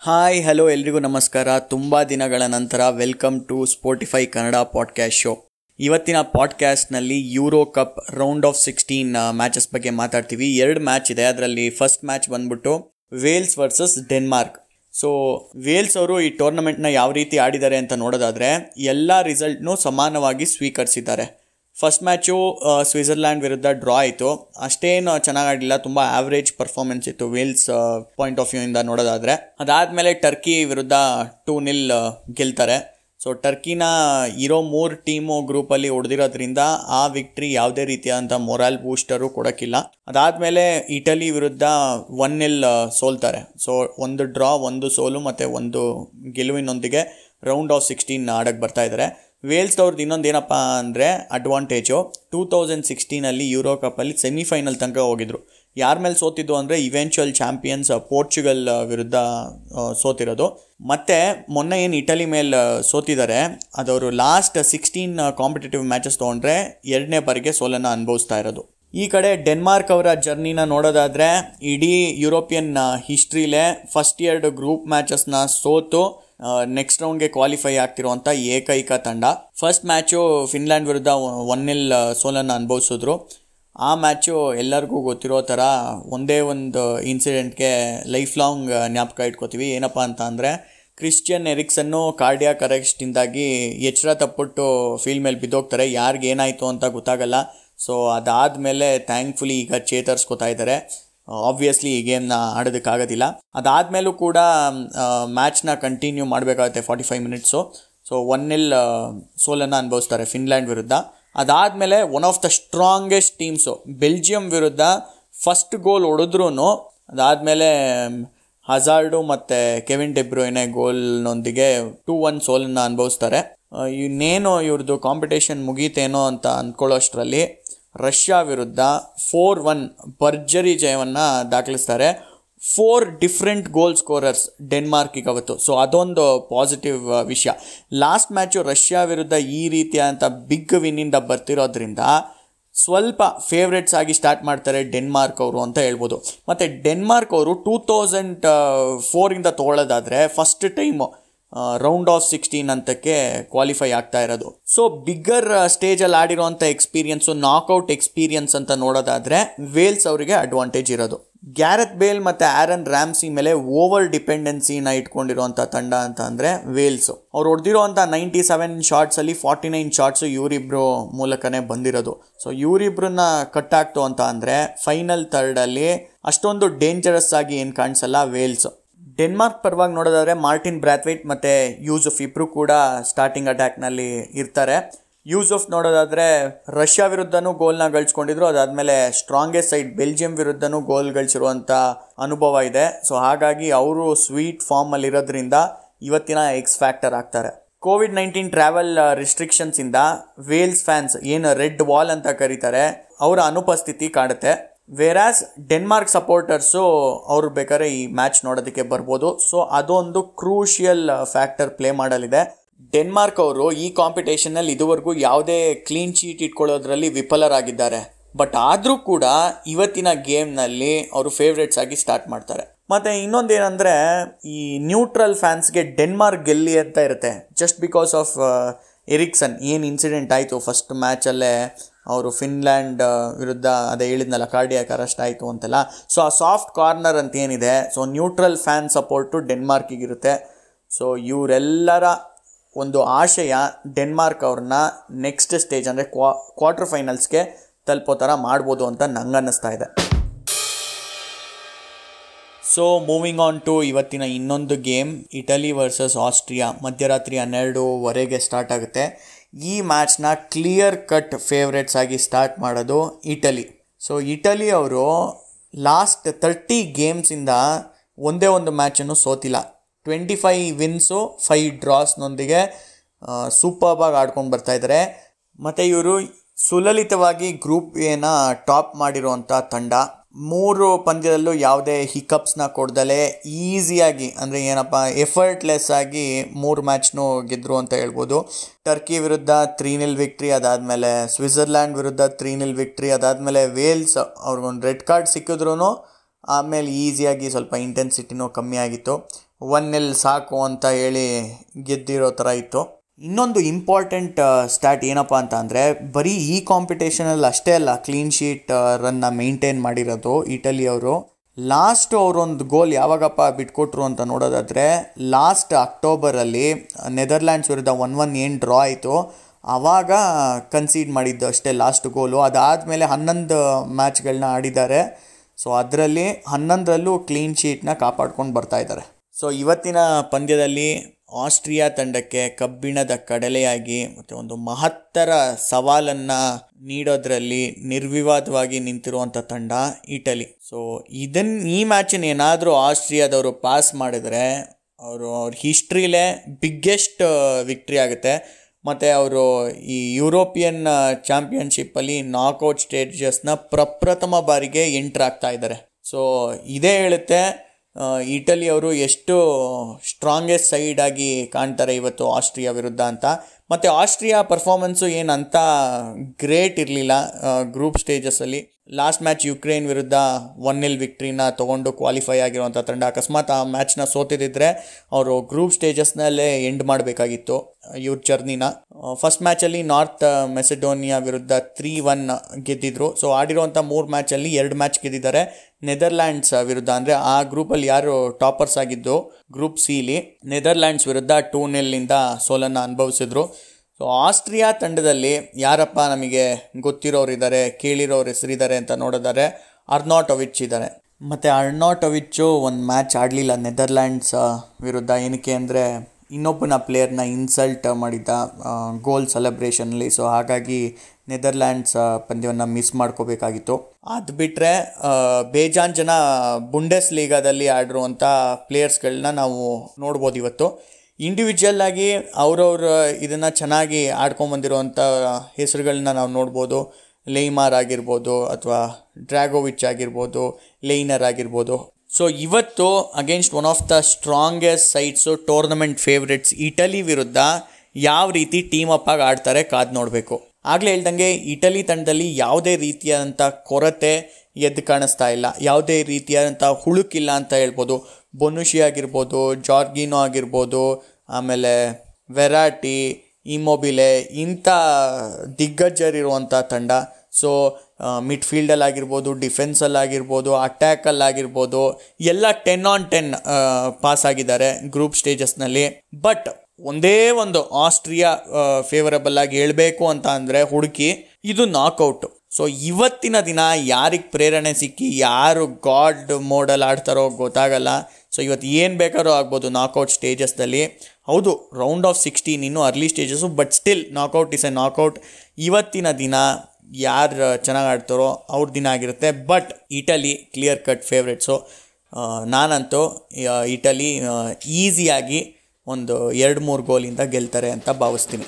Hi, hello ಎಲ್ರಿಗೂ ನಮಸ್ಕಾರ. ತುಂಬ ದಿನಗಳ ನಂತರ welcome to Spotify Kannada podcast show ಇವತ್ತಿನ ಪಾಡ್ಕ್ಯಾಸ್ಟ್ನಲ್ಲಿ Euro cup round of sixteen matches ಬಗ್ಗೆ ಮಾತಾಡ್ತೀವಿ. ಎರಡು ಮ್ಯಾಚ್ ಇದೆ. ಅದರಲ್ಲಿ ಫಸ್ಟ್ ಮ್ಯಾಚ್ ಬಂದ್ಬಿಟ್ಟು Wales versus Denmark so Wales ಅವರು ಈ ಟೂರ್ನಮೆಂಟ್ನ ಯಾವ ರೀತಿ ಆಡಿದ್ದಾರೆ ಅಂತ ನೋಡೋದಾದರೆ, ಎಲ್ಲ ರಿಸಲ್ಟ್ನೂ ಸಮಾನವಾಗಿ ಸ್ವೀಕರಿಸಿದ್ದಾರೆ. ಫಸ್ಟ್ ಮ್ಯಾಚು ಸ್ವಿಟ್ಜರ್ಲ್ಯಾಂಡ್ ವಿರುದ್ಧ ಡ್ರಾ ಆಯಿತು. ಅಷ್ಟೇನು ಚೆನ್ನಾಗಿ ಆಡಲಿಲ್ಲ ತುಂಬ ಆವ್ರೇಜ್ ಪರ್ಫಾರ್ಮೆನ್ಸ್ ಇತ್ತು ವೇಲ್ಸ್ ಪಾಯಿಂಟ್ ಆಫ್ ವ್ಯೂಯಿಂದ ನೋಡೋದಾದರೆ. ಅದಾದಮೇಲೆ ಟರ್ಕಿ ವಿರುದ್ಧ ಟೂ ನಿಲ್ ಗೆಲ್ತಾರೆ. ಸೊ ಟರ್ಕಿನ ಇರೋ ಮೂರು ಟೀಮು ಗ್ರೂಪಲ್ಲಿ ಹೊಡೆದಿರೋದ್ರಿಂದ ಆ ವಿಕ್ಟ್ರಿ ಯಾವುದೇ ರೀತಿಯಾದಂಥ ಮೊರಾಲ್ ಬೂಸ್ಟರು ಕೊಡೋಕ್ಕಿಲ್ಲ. ಅದಾದಮೇಲೆ ಇಟಲಿ ವಿರುದ್ಧ ಒನ್ ನಿಲ್ ಸೋಲ್ತಾರೆ. ಸೊ ಒಂದು ಡ್ರಾ ಒಂದು ಸೋಲು ಮತ್ತು ಒಂದು ಗೆಲುವಿನೊಂದಿಗೆ ರೌಂಡ್ ಆಫ್ ಸಿಕ್ಸ್ಟೀನ್ ಆಡಕ್ಕೆ ಬರ್ತಾ ಇದ್ದಾರೆ ವೇಲ್ಸ್ದವ್ರದ್ದು ಇನ್ನೊಂದು ಏನಪ್ಪ ಅಂದರೆ ಅಡ್ವಾಂಟೇಜು ಟೂ ತೌಸಂಡ್ ಸಿಕ್ಸ್ಟೀನಲ್ಲಿ ಯೂರೋ ಕಪ್ಪಲ್ಲಿ ಸೆಮಿಫೈನಲ್ ತನಕ ಹೋಗಿದ್ರು. ಯಾರ ಮೇಲೆ ಸೋತಿದ್ದು ಅಂದರೆ ಇವೆಂಚುವಲ್ ಚಾಂಪಿಯನ್ಸ್ ಪೋರ್ಚುಗಲ್ ವಿರುದ್ಧ ಸೋತಿರೋದು. ಮತ್ತು ಮೊನ್ನೆ ಏನು ಇಟಲಿ ಮೇಲೆ ಸೋತಿದ್ದಾರೆ ಅದವರು ಲಾಸ್ಟ್ ಸಿಕ್ಸ್ಟೀನ್ ಕಾಂಪಿಟೇಟಿವ್ ಮ್ಯಾಚಸ್ ತೊಗೊಂಡ್ರೆ ಎರಡನೇ ಬಾರಿಗೆ ಸೋಲನ್ನು ಅನುಭವಿಸ್ತಾ ಇರೋದು. ಈ ಕಡೆ ಡೆನ್ಮಾರ್ಕ್ ಅವರ ಜರ್ನಿನ ನೋಡೋದಾದರೆ, ಇಡೀ ಯುರೋಪಿಯನ್ ಹಿಸ್ಟ್ರಿಲೇ ಫಸ್ಟ್ ಇಯರ್ಡ್ ಗ್ರೂಪ್ ಮ್ಯಾಚಸ್ನ ಸೋತು ನೆಕ್ಸ್ಟ್ ರೌಂಡ್ಗೆ ಕ್ವಾಲಿಫೈ ಆಗ್ತಿರುವಂಥ ಏಕೈಕ ತಂಡ. ಫಸ್ಟ್ ಮ್ಯಾಚು ಫಿನ್ಲ್ಯಾಂಡ್ ವಿರುದ್ಧ ಒನ್ ನಿಲ್ ಸೋಲನ್ನು ಅನುಭವಿಸಿದ್ರು. ಆ ಮ್ಯಾಚು ಎಲ್ಲರಿಗೂ ಗೊತ್ತಿರೋ ಥರ ಒಂದೇ ಒಂದು ಇನ್ಸಿಡೆಂಟ್ಗೆ ಲೈಫ್ ಲಾಂಗ್ ಜ್ಞಾಪಕ ಇಟ್ಕೋತೀವಿ. ಏನಪ್ಪ ಅಂತ ಅಂದರೆ ಕ್ರಿಶ್ಚಿಯನ್ ಎರಿಕ್ಸನ್ನು ಕಾರ್ಡಿಯಾ ಅರೆಸ್ಟಿಂದಾಗಿ ಎಚ್ಚರ ತಪ್ಪಿಟ್ಟು ಫೀಲ್ಡ್ ಮೇಲೆ ಬಿದ್ದೋಗ್ತಾರೆ. ಯಾರಿಗೇನಾಯಿತು ಅಂತ ಗೊತ್ತಾಗಲ್ಲ. ಸೊ ಅದಾದಮೇಲೆ ಥ್ಯಾಂಕ್ಫುಲಿ ಈಗ ಚೇತರಿಸ್ಕೋತಾ ಇದ್ದಾರೆ ಆಬ್ವಿಯಸ್ಲಿ ಗೇಮ್ನ ಆಡೋದಕ್ಕಾಗೋದಿಲ್ಲ. ಅದಾದಮೇಲೂ ಕೂಡ ಮ್ಯಾಚ್ನ ಕಂಟಿನ್ಯೂ ಮಾಡಬೇಕಾಗುತ್ತೆ forty five minutes so one nil ಸೋಲನ್ನು ಅನುಭವಿಸ್ತಾರೆ ಫಿನ್ಲ್ಯಾಂಡ್ ವಿರುದ್ಧ. ಅದಾದಮೇಲೆ one of the strongest teams Belgium ವಿರುದ್ಧ ಫಸ್ಟ್ ಗೋಲ್ ಹೊಡೆದ್ರೂ ಅದಾದಮೇಲೆ ಹಜಾರ್ಡು ಮತ್ತು ಕೆವಿನ್ ಡೆಬ್ರೋಯ್ನೆ ಗೋಲ್ನೊಂದಿಗೆ ಟೂ ಒನ್ ಸೋಲನ್ನು ಅನುಭವಿಸ್ತಾರೆ. ಇನ್ನೇನು ಇವ್ರದ್ದು ಕಾಂಪಿಟೇಷನ್ ಮುಗೀತೇನೋ ಅಂತ ಅಂದ್ಕೊಳ್ಳೋಷ್ಟರಲ್ಲಿ ರಷ್ಯಾ ವಿರುದ್ಧ ಫೋರ್ ಒನ್ ಭರ್ಜರಿ ಜಯವನ್ನು ದಾಖಲಿಸ್ತಾರೆ. ಫೋರ್ ಡಿಫ್ರೆಂಟ್ ಗೋಲ್ ಸ್ಕೋರರ್ಸ್ ಡೆನ್ಮಾರ್ಕಿಗೆ ಅವತ್ತು ಸೊ ಅದೊಂದು ಪಾಸಿಟಿವ್ ವಿಷಯ. ಲಾಸ್ಟ್ ಮ್ಯಾಚು ರಷ್ಯಾ ವಿರುದ್ಧ ಈ ರೀತಿಯಾದಂಥ ಬಿಗ್ ವಿನ್ನಿಂದ ಬರ್ತಿರೋದ್ರಿಂದ ಸ್ವಲ್ಪ ಫೇವ್ರೆಟ್ಸ್ ಆಗಿ ಸ್ಟಾರ್ಟ್ ಮಾಡ್ತಾರೆ ಡೆನ್ಮಾರ್ಕ್ ಅವರು ಅಂತ ಹೇಳ್ಬೋದು. ಮತ್ತು ಡೆನ್ಮಾರ್ಕ್ ಅವರು ಟೂ ತೌಸಂಡ್ ಫೋರಿಂದ ತೊಗೊಳ್ಳೋದಾದರೆ first time round of sixteen ಅಂತಕ್ಕೆ qualify ಆಗ್ತಾ ಇರೋದು. ಸೊ ಬಿಗ್ಗರ್ ಸ್ಟೇಜಲ್ಲಿ ಆಡಿರೋಂಥ ಎಕ್ಸ್ಪೀರಿಯನ್ಸು ನಾಕ್ಔಟ್ ಎಕ್ಸ್ಪೀರಿಯನ್ಸ್ ಅಂತ ನೋಡೋದಾದರೆ ವೇಲ್ಸ್ ಅವರಿಗೆ ಅಡ್ವಾಂಟೇಜ್ ಇರೋದು. ಗ್ಯಾರತ್ ಬೇಲ್ ಮತ್ತು ಆ್ಯರನ್ ರ್ಯಾಮ್ಸಿ ಮೇಲೆ ಓವರ್ ಡಿಪೆಂಡೆನ್ಸಿನ ಇಟ್ಕೊಂಡಿರುವಂಥ ತಂಡ ಅಂತ ಅಂದರೆ ವೇಲ್ಸು ಅವ್ರು ಹೊಡೆದಿರುವಂಥ ನೈಂಟಿ ಸೆವೆನ್ ಶಾರ್ಟ್ಸಲ್ಲಿ ಫಾರ್ಟಿ ನೈನ್ ಶಾರ್ಟ್ಸು ಇವರಿಬ್ರು ಮೂಲಕನೇ ಬಂದಿರೋದು. ಸೊ ಇವರಿಬ್ರನ್ನ ಕಟ್ ಅಂತ ಅಂದರೆ ಫೈನಲ್ ಥರ್ಡಲ್ಲಿ ಅಷ್ಟೊಂದು ಡೇಂಜರಸ್ ಆಗಿ ಏನು ಕಾಣಿಸಲ್ಲ ವೇಲ್ಸ್ ಡೆನ್ಮಾರ್ಕ್ ಪರವಾಗಿ ನೋಡೋದಾದರೆ ಮಾರ್ಟಿನ್ ಬ್ರಾತ್ವೇಟ್ ಮತ್ತು ಯೂಸಫ್ ಇಬ್ಬರು ಕೂಡ ಸ್ಟಾರ್ಟಿಂಗ್ ಅಟ್ಯಾಕ್ನಲ್ಲಿ ಇರ್ತಾರೆ. ಯೂಸಫ್ ನೋಡೋದಾದರೆ ರಷ್ಯಾ ವಿರುದ್ಧನೂ ಗೋಲ್ನ ಗಳಿಸ್ಕೊಂಡಿದ್ರು. ಅದಾದಮೇಲೆ ಸ್ಟ್ರಾಂಗೆಸ್ಟ್ ಸೈಡ್ ಬೆಲ್ಜಿಯಂ ವಿರುದ್ಧನೂ ಗೋಲ್ ಗಳಿಸಿರುವಂಥ ಅನುಭವ ಇದೆ. ಸೊ ಹಾಗಾಗಿ ಅವರು ಸ್ವೀಟ್ ಫಾರ್ಮಲ್ಲಿ ಇರೋದ್ರಿಂದ ಇವತ್ತಿನ ಎಕ್ಸ್ ಫ್ಯಾಕ್ಟರ್ ಆಗ್ತಾರೆ. ಕೋವಿಡ್ ನೈನ್ಟೀನ್ ಟ್ರಾವೆಲ್ ರಿಸ್ಟ್ರಿಕ್ಷನ್ಸಿಂದ ವೇಲ್ಸ್ ಫ್ಯಾನ್ಸ್ ಏನು ರೆಡ್ ವಾಲ್ ಅಂತ ಕರೀತಾರೆ, ಅವರ ಅನುಪಸ್ಥಿತಿ ಕಾಡುತ್ತೆ ವೇರಾಸ್ ಡೆನ್ಮಾರ್ಕ್ ಸಪೋರ್ಟರ್ಸು ಅವರು ಬೇಕಾದ್ರೆ ಈ ಮ್ಯಾಚ್ ನೋಡೋದಕ್ಕೆ ಬರ್ಬೋದು. ಸೊ ಅದೊಂದು ಕ್ರೂಷಿಯಲ್ ಫ್ಯಾಕ್ಟರ್ ಪ್ಲೇ ಮಾಡಲಿದೆ. ಡೆನ್ಮಾರ್ಕ್ ಅವರು ಈ ಕಾಂಪಿಟೇಷನಲ್ಲಿ ಇದುವರೆಗೂ ಯಾವುದೇ ಕ್ಲೀನ್ ಶೀಟ್ ಇಟ್ಕೊಳ್ಳೋದ್ರಲ್ಲಿ ವಿಫಲರಾಗಿದ್ದಾರೆ. ಬಟ್ ಆದರೂ ಕೂಡ ಇವತ್ತಿನ ಗೇಮ್ನಲ್ಲಿ ಅವರು ಫೇವ್ರೇಟ್ಸ್ ಆಗಿ ಸ್ಟಾರ್ಟ್ ಮಾಡ್ತಾರೆ. ಮತ್ತು ಇನ್ನೊಂದೇನೆಂದರೆ ಈ ನ್ಯೂಟ್ರಲ್ ಫ್ಯಾನ್ಸ್ಗೆ ಡೆನ್ಮಾರ್ಕ್ ಗೆಲ್ಲಿ ಅಂತ ಇರುತ್ತೆ. ಜಸ್ಟ್ ಬಿಕಾಸ್ ಆಫ್ ಎರಿಕ್ಸನ್ ಏನು ಇನ್ಸಿಡೆಂಟ್ ಆಯಿತು ಫಸ್ಟ್ ಮ್ಯಾಚಲ್ಲೇ ಅವರು ಫಿನ್ಲ್ಯಾಂಡ್ ವಿರುದ್ಧ ಅದೇ ಹೇಳಿದ್ನಲ್ಲ, ಕಾರ್ಡಿಯಾಕ್ ಅರೆಸ್ಟ್ ಆಯಿತು ಅಂತೆಲ್ಲ. ಸೊ ಆ ಸಾಫ್ಟ್ ಕಾರ್ನರ್ ಅಂತ ಏನಿದೆ ಸೊ ನ್ಯೂಟ್ರಲ್ ಫ್ಯಾನ್ ಸಪೋರ್ಟು ಡೆನ್ಮಾರ್ಕಿಗಿರುತ್ತೆ. ಸೊ ಇವರೆಲ್ಲರ ಒಂದು ಆಶಯ ಡೆನ್ಮಾರ್ಕ್ ಅವ್ರನ್ನ ನೆಕ್ಸ್ಟ್ ಸ್ಟೇಜ್ ಅಂದರೆ ಕ್ವಾ ಕ್ವಾರ್ಟರ್ ಫೈನಲ್ಸ್ಗೆ ತಲುಪೋ ಥರ ಮಾಡ್ಬೋದು ಅಂತ ನಂಗೆ ಅನ್ನಿಸ್ತಾ ಇದೆ. ಸೊ ಮೂವಿಂಗ್ ಆನ್ ಟು ಇವತ್ತಿನ ಇನ್ನೊಂದು ಗೇಮ್ ಇಟಲಿ ವರ್ಸಸ್ ಆಸ್ಟ್ರಿಯಾ ಮಧ್ಯರಾತ್ರಿ ಹನ್ನೆರಡುವರೆಗೆ ಸ್ಟಾರ್ಟ್ ಆಗುತ್ತೆ. ಈ ಮ್ಯಾಚ್ನ ಕ್ಲಿಯರ್ ಕಟ್ ಫೇವ್ರೆಟ್ಸ್ ಆಗಿ ಸ್ಟಾರ್ಟ್ ಮಾಡೋದು ಇಟಲಿ. ಸೊ ಇಟಲಿ ಅವರು ಲಾಸ್ಟ್ ತರ್ಟಿ ಗೇಮ್ಸಿಂದ ಒಂದೇ ಒಂದು ಮ್ಯಾಚನ್ನು ಸೋತಿಲ್ಲ. ಟ್ವೆಂಟಿ ಫೈ ವಿನ್ಸು ಫೈ ಡ್ರಾಸ್ನೊಂದಿಗೆ ಸೂಪರ್ಬಾಗಿ ಆಡ್ಕೊಂಡು ಬರ್ತಾ ಇದ್ದಾರೆ ಮತ್ತು ಇವರು ಸುಲಲಿತವಾಗಿ ಗ್ರೂಪ್ ಏನ ಟಾಪ್ ಮಾಡಿರುವಂಥ ತಂಡ. ಮೂರು ಪಂದ್ಯದಲ್ಲೂ ಯಾವುದೇ ಹಿಕಪ್ಸ್ನ ಕೊಡ್ದಲೇ ಈಸಿಯಾಗಿ ಅಂದರೆ ಏನಪ್ಪ ಎಫರ್ಟ್ಲೆಸ್ ಆಗಿ ಮೂರು ಮ್ಯಾಚ್ನೂ ಗೆದ್ದರು ಅಂತ ಹೇಳ್ಬೋದು. ಟರ್ಕಿ ವಿರುದ್ಧ ತ್ರೀ ನಿಲ್ ವಿಕ್ಟ್ರಿ ಅದಾದಮೇಲೆ ಸ್ವಿಟ್ಜರ್ಲ್ಯಾಂಡ್ ವಿರುದ್ಧ ತ್ರೀ ನಿಲ್ ವಿಕ್ಟ್ರಿ ಅದಾದಮೇಲೆ ವೇಲ್ಸ್ ಅವ್ರಿಗೊಂದು ರೆಡ್ ಕಾರ್ಡ್ ಸಿಕ್ಕಿದ್ರು ಆಮೇಲೆ ಈಸಿಯಾಗಿ ಸ್ವಲ್ಪ ಇಂಟೆನ್ಸಿಟಿನೂ ಕಮ್ಮಿ ಆಗಿತ್ತು. ಒನ್ ನಿಲ್ ಸಾಕು ಅಂತ ಹೇಳಿ ಗೆದ್ದಿರೋ ಥರ ಇತ್ತು. ಇನ್ನೊಂದು ಇಂಪಾರ್ಟೆಂಟ್ ಸ್ಟಾರ್ಟ್ ಏನಪ್ಪ ಅಂತ ಅಂದರೆ, ಬರೀ ಈ ಕಾಂಪಿಟೇಷನಲ್ಲಿ ಅಷ್ಟೇ ಅಲ್ಲ ಕ್ಲೀನ್ ಶೀಟ್ ರನ್ನ ಮೇಂಟೈನ್ ಮಾಡಿರೋದು ಇಟಲಿಯವರು ಲಾಸ್ಟ್ ಅವರೊಂದು ಗೋಲ್ ಯಾವಾಗಪ್ಪ ಬಿಟ್ಕೊಟ್ರು ಅಂತ ನೋಡೋದಾದರೆ ಲಾಸ್ಟ್ ಅಕ್ಟೋಬರಲ್ಲಿ ನೆದರ್ಲ್ಯಾಂಡ್ಸ್ ವಿರುದ್ಧ ಒನ್ ಒನ್ ಏನು ಡ್ರಾ ಆಯಿತು ಆವಾಗ ಕನ್ಸೀಡ್ ಮಾಡಿದ್ದು ಅಷ್ಟೇ ಲಾಸ್ಟ್ ಗೋಲು ಅದಾದಮೇಲೆ ಹನ್ನೊಂದು ಮ್ಯಾಚ್ಗಳನ್ನ ಆಡಿದ್ದಾರೆ. ಸೊ ಅದರಲ್ಲಿ ಹನ್ನೊಂದರಲ್ಲೂ ಕ್ಲೀನ್ ಶೀಟ್ನ ಕಾಪಾಡ್ಕೊಂಡು ಬರ್ತಾ ಇದ್ದಾರೆ. ಸೊ ಇವತ್ತಿನ ಪಂದ್ಯದಲ್ಲಿ ಆಸ್ಟ್ರಿಯಾ ತಂಡಕ್ಕೆ ಕಬ್ಬಿಣದ ಕಡಲೆಯಾಗಿ ಮತ್ತು ಒಂದು ಮಹತ್ತರ ಸವಾಲನ್ನು ನೀಡೋದ್ರಲ್ಲಿ ನಿರ್ವಿವಾದವಾಗಿ ನಿಂತಿರುವಂಥ ತಂಡ ಇಟಲಿ. ಸೊ ಇದನ್ನು ಈ ಮ್ಯಾಚನ್ನು ಏನಾದರೂ ಆಸ್ಟ್ರಿಯಾದವರು ಪಾಸ್ ಮಾಡಿದರೆ ಅವರು ಅವ್ರ ಹಿಸ್ಟ್ರಿಲೇ ಬಿಗ್ಗೆಸ್ಟ್ ವಿಕ್ಟ್ರಿ ಆಗುತ್ತೆ. ಮತ್ತು ಅವರು ಈ ಯುರೋಪಿಯನ್ ಚಾಂಪಿಯನ್ಶಿಪ್ಪಲ್ಲಿ ನಾಕೌಟ್ ಸ್ಟೇಜಸ್ನ ಪ್ರಪ್ರಥಮ ಬಾರಿಗೆ ಎಂಟ್ರ್ ಆಗ್ತಾ ಇದ್ದಾರೆ ಸೊ ಇದೇ ಹೇಳುತ್ತೆ ಇಟಲಿ ಅವರು ಎಷ್ಟು ಸ್ಟ್ರಾಂಗೆಸ್ಟ್ ಸೈಡ್ ಆಗಿ ಕಾಣ್ತಾರೆ ಇವತ್ತು ಆಸ್ಟ್ರಿಯಾ ವಿರುದ್ಧ ಅಂತ. ಮತ್ತು ಆಸ್ಟ್ರಿಯಾ ಪರ್ಫಾರ್ಮೆನ್ಸು ಏನಂತ ಗ್ರೇಟ್ ಇರಲಿಲ್ಲ ಗ್ರೂಪ್ ಸ್ಟೇಜಸಲ್ಲಿ ಲಾಸ್ಟ್ ಮ್ಯಾಚ್ ಯುಕ್ರೇನ್ ವಿರುದ್ಧ ಒನ್ ನಿಲ್ ವಿಕ್ಟ್ರಿನ ತೊಗೊಂಡು ಕ್ವಾಲಿಫೈ ಆಗಿರುವಂಥ ತಂಡ. ಅಕಸ್ಮಾತ್ ಆ ಮ್ಯಾಚ್ನ ಸೋತಿದ್ದಿದ್ರೆ ಅವರು ಗ್ರೂಪ್ ಸ್ಟೇಜಸ್ನಲ್ಲೇ ಎಂಡ್ ಮಾಡಬೇಕಾಗಿತ್ತು ಇವ್ರ ಜರ್ನಿನ ಫಸ್ಟ್ ಮ್ಯಾಚಲ್ಲಿ ನಾರ್ತ್ ಮೆಸೆಡೋನಿಯಾ ವಿರುದ್ಧ ತ್ರೀ ಒನ್ ಗೆದ್ದಿದ್ರು. ಸೊ ಆಡಿರುವಂಥ ಮೂರು ಮ್ಯಾಚಲ್ಲಿ ಎರಡು ಮ್ಯಾಚ್ ಗೆದ್ದಿದ್ದಾರೆ. ನೆದರ್ಲ್ಯಾಂಡ್ಸ್ ವಿರುದ್ಧ ಅಂದರೆ ಆ ಗ್ರೂಪಲ್ಲಿ ಯಾರು ಟಾಪರ್ಸ್ ಆಗಿದ್ದು ಗ್ರೂಪ್ ಸಿಲಿ ನೆದರ್ಲ್ಯಾಂಡ್ಸ್ ವಿರುದ್ಧ ಟೂ ನೆಲ್ನಿಂದ ಸೋಲನ್ನು ಅನುಭವಿಸಿದ್ರು. ಸೊ ಆಸ್ಟ್ರಿಯಾ ತಂಡದಲ್ಲಿ ಯಾರಪ್ಪ ನಮಗೆ ಗೊತ್ತಿರೋರು ಇದ್ದಾರೆ, ಕೇಳಿರೋರು ಹೆಸರಿದ್ದಾರೆ ಅಂತ ನೋಡಿದರೆ ಅರ್ನಾಟೊವಿಚ್ ಇದ್ದಾರೆ. ಮತ್ತು ಅರ್ನಾಟೋವಿಚ್ಚು ಒಂದು ಮ್ಯಾಚ್ ಆಡಲಿಲ್ಲ. ನೆದರ್ಲ್ಯಾಂಡ್ಸ್ ವಿರುದ್ಧ ಏನಕ್ಕೆ ಅಂದರೆ ಇನ್ನೊಬ್ಬನ ಪ್ಲೇಯರ್ನ ಇನ್ಸಲ್ಟ್ ಮಾಡಿದ್ದ ಗೋಲ್ ಸೆಲೆಬ್ರೇಷನಲ್ಲಿ ಸೊ ಹಾಗಾಗಿ ನೆದರ್ಲ್ಯಾಂಡ್ಸ್ ಪಂದ್ಯವನ್ನು ಮಿಸ್ ಮಾಡ್ಕೋಬೇಕಾಗಿತ್ತು. ಅದು ಬಿಟ್ಟರೆ ಬೇಜಾನ್ ಜನ ಬುಂಡೆಸ್ ಲೀಗಾದಲ್ಲಿ ಆಡಿರುವಂಥ ಪ್ಲೇಯರ್ಸ್ಗಳನ್ನ ನಾವು ನೋಡ್ಬೋದು ಇವತ್ತು. ಇಂಡಿವಿಜುವಲ್ ಆಗಿ ಅವ್ರವ್ರ ಇದನ್ನು ಚೆನ್ನಾಗಿ ಆಡ್ಕೊಂಬಂದಿರುವಂಥ ಹೆಸರುಗಳನ್ನ ನಾವು ನೋಡ್ಬೋದು. ಲೇಮಾರ್ ಆಗಿರ್ಬೋದು ಅಥವಾ ಡ್ರ್ಯಾಗೋವಿಚ್ ಆಗಿರ್ಬೋದು ಲೇಯ್ನರ್ ಆಗಿರ್ಬೋದು. ಸೊ ಇವತ್ತು against one of the strongest sides tournament favourites Italy ವಿರುದ್ಧ ಯಾವ ರೀತಿ ಟೀಮ್ ಅಪ್ ಆಗಿ ಆಡ್ತಾರೆ ಕಾದು ನೋಡಬೇಕು. ಆಗಲೇ ಹೇಳ್ದಂಗೆ ಇಟಲಿ ತಂಡದಲ್ಲಿ ಯಾವುದೇ ರೀತಿಯಾದಂಥ ಕೊರತೆ ಎದ್ದು ಕಾಣಿಸ್ತಾ ಇಲ್ಲ. ಯಾವುದೇ ರೀತಿಯಾದಂಥ ಹುಳುಕಿಲ್ಲ ಅಂತ ಹೇಳ್ಬೋದು. ಬೊನುಷಿ ಆಗಿರ್ಬೋದು ಜಾರ್ಗಿನೋ ಆಗಿರ್ಬೋದು, ಆಮೇಲೆ ವೆರಾಟಿ ಇಮೊಬಿಲೆ ಇಂಥ ದಿಗ್ಗಜರಿರುವಂಥ ತಂಡ. ಸೊ ಮಿಡ್ಫೀಲ್ಡಲ್ಲಾಗಿರ್ಬೋದು ಡಿಫೆನ್ಸಲ್ಲಾಗಿರ್ಬೋದು ಅಟ್ಯಾಕಲ್ಲಾಗಿರ್ಬೋದು ಎಲ್ಲ ಟೆನ್ ಆನ್ ಟೆನ್ ಪಾಸ್ ಆಗಿದ್ದಾರೆ ಗ್ರೂಪ್ ಸ್ಟೇಜಸ್ನಲ್ಲಿ ಬಟ್ ಒಂದೇ ಒಂದು ಆಸ್ಟ್ರಿಯಾ ಫೇವರಬಲ್ ಆಗಿ ಹೇಳಬೇಕು ಅಂತ ಅಂದರೆ ಹುಡುಕಿ ಇದು ನಾಕೌಟು ಸೊ ಇವತ್ತಿನ ದಿನ ಯಾರಿಗೆ ಪ್ರೇರಣೆ ಸಿಕ್ಕಿ, ಯಾರು ಗಾಡ್ ಮೋಡಲ್ಲಿ ಆಡ್ತಾರೋ ಗೊತ್ತಾಗಲ್ಲ. ಸೊ ಇವತ್ತು ಏನು ಬೇಕಾದ್ರೂ ಆಗ್ಬೋದು ನಾಕೌಟ್ ಸ್ಟೇಜಸ್ದಲ್ಲಿ ಹೌದು ರೌಂಡ್ ಆಫ್ ಸಿಕ್ಸ್ಟೀನ್ ಇನ್ನೂ early stages but still knockout is a knockout ಇವತ್ತಿನ ದಿನ ಯಾರು ಚೆನ್ನಾಗಿ ಆಡ್ತಾರೋ ಅವ್ರ ದಿನ ಆಗಿರುತ್ತೆ. But Italy clear cut favourites ನಾನಂತೂ ಇಟಲಿ ಈಸಿಯಾಗಿ ಒಂದು ಎರಡು ಮೂರು ಗೋಲಿಂದ ಗೆಲ್ತಾರೆ ಅಂತ ಭಾವಿಸ್ತೀನಿ.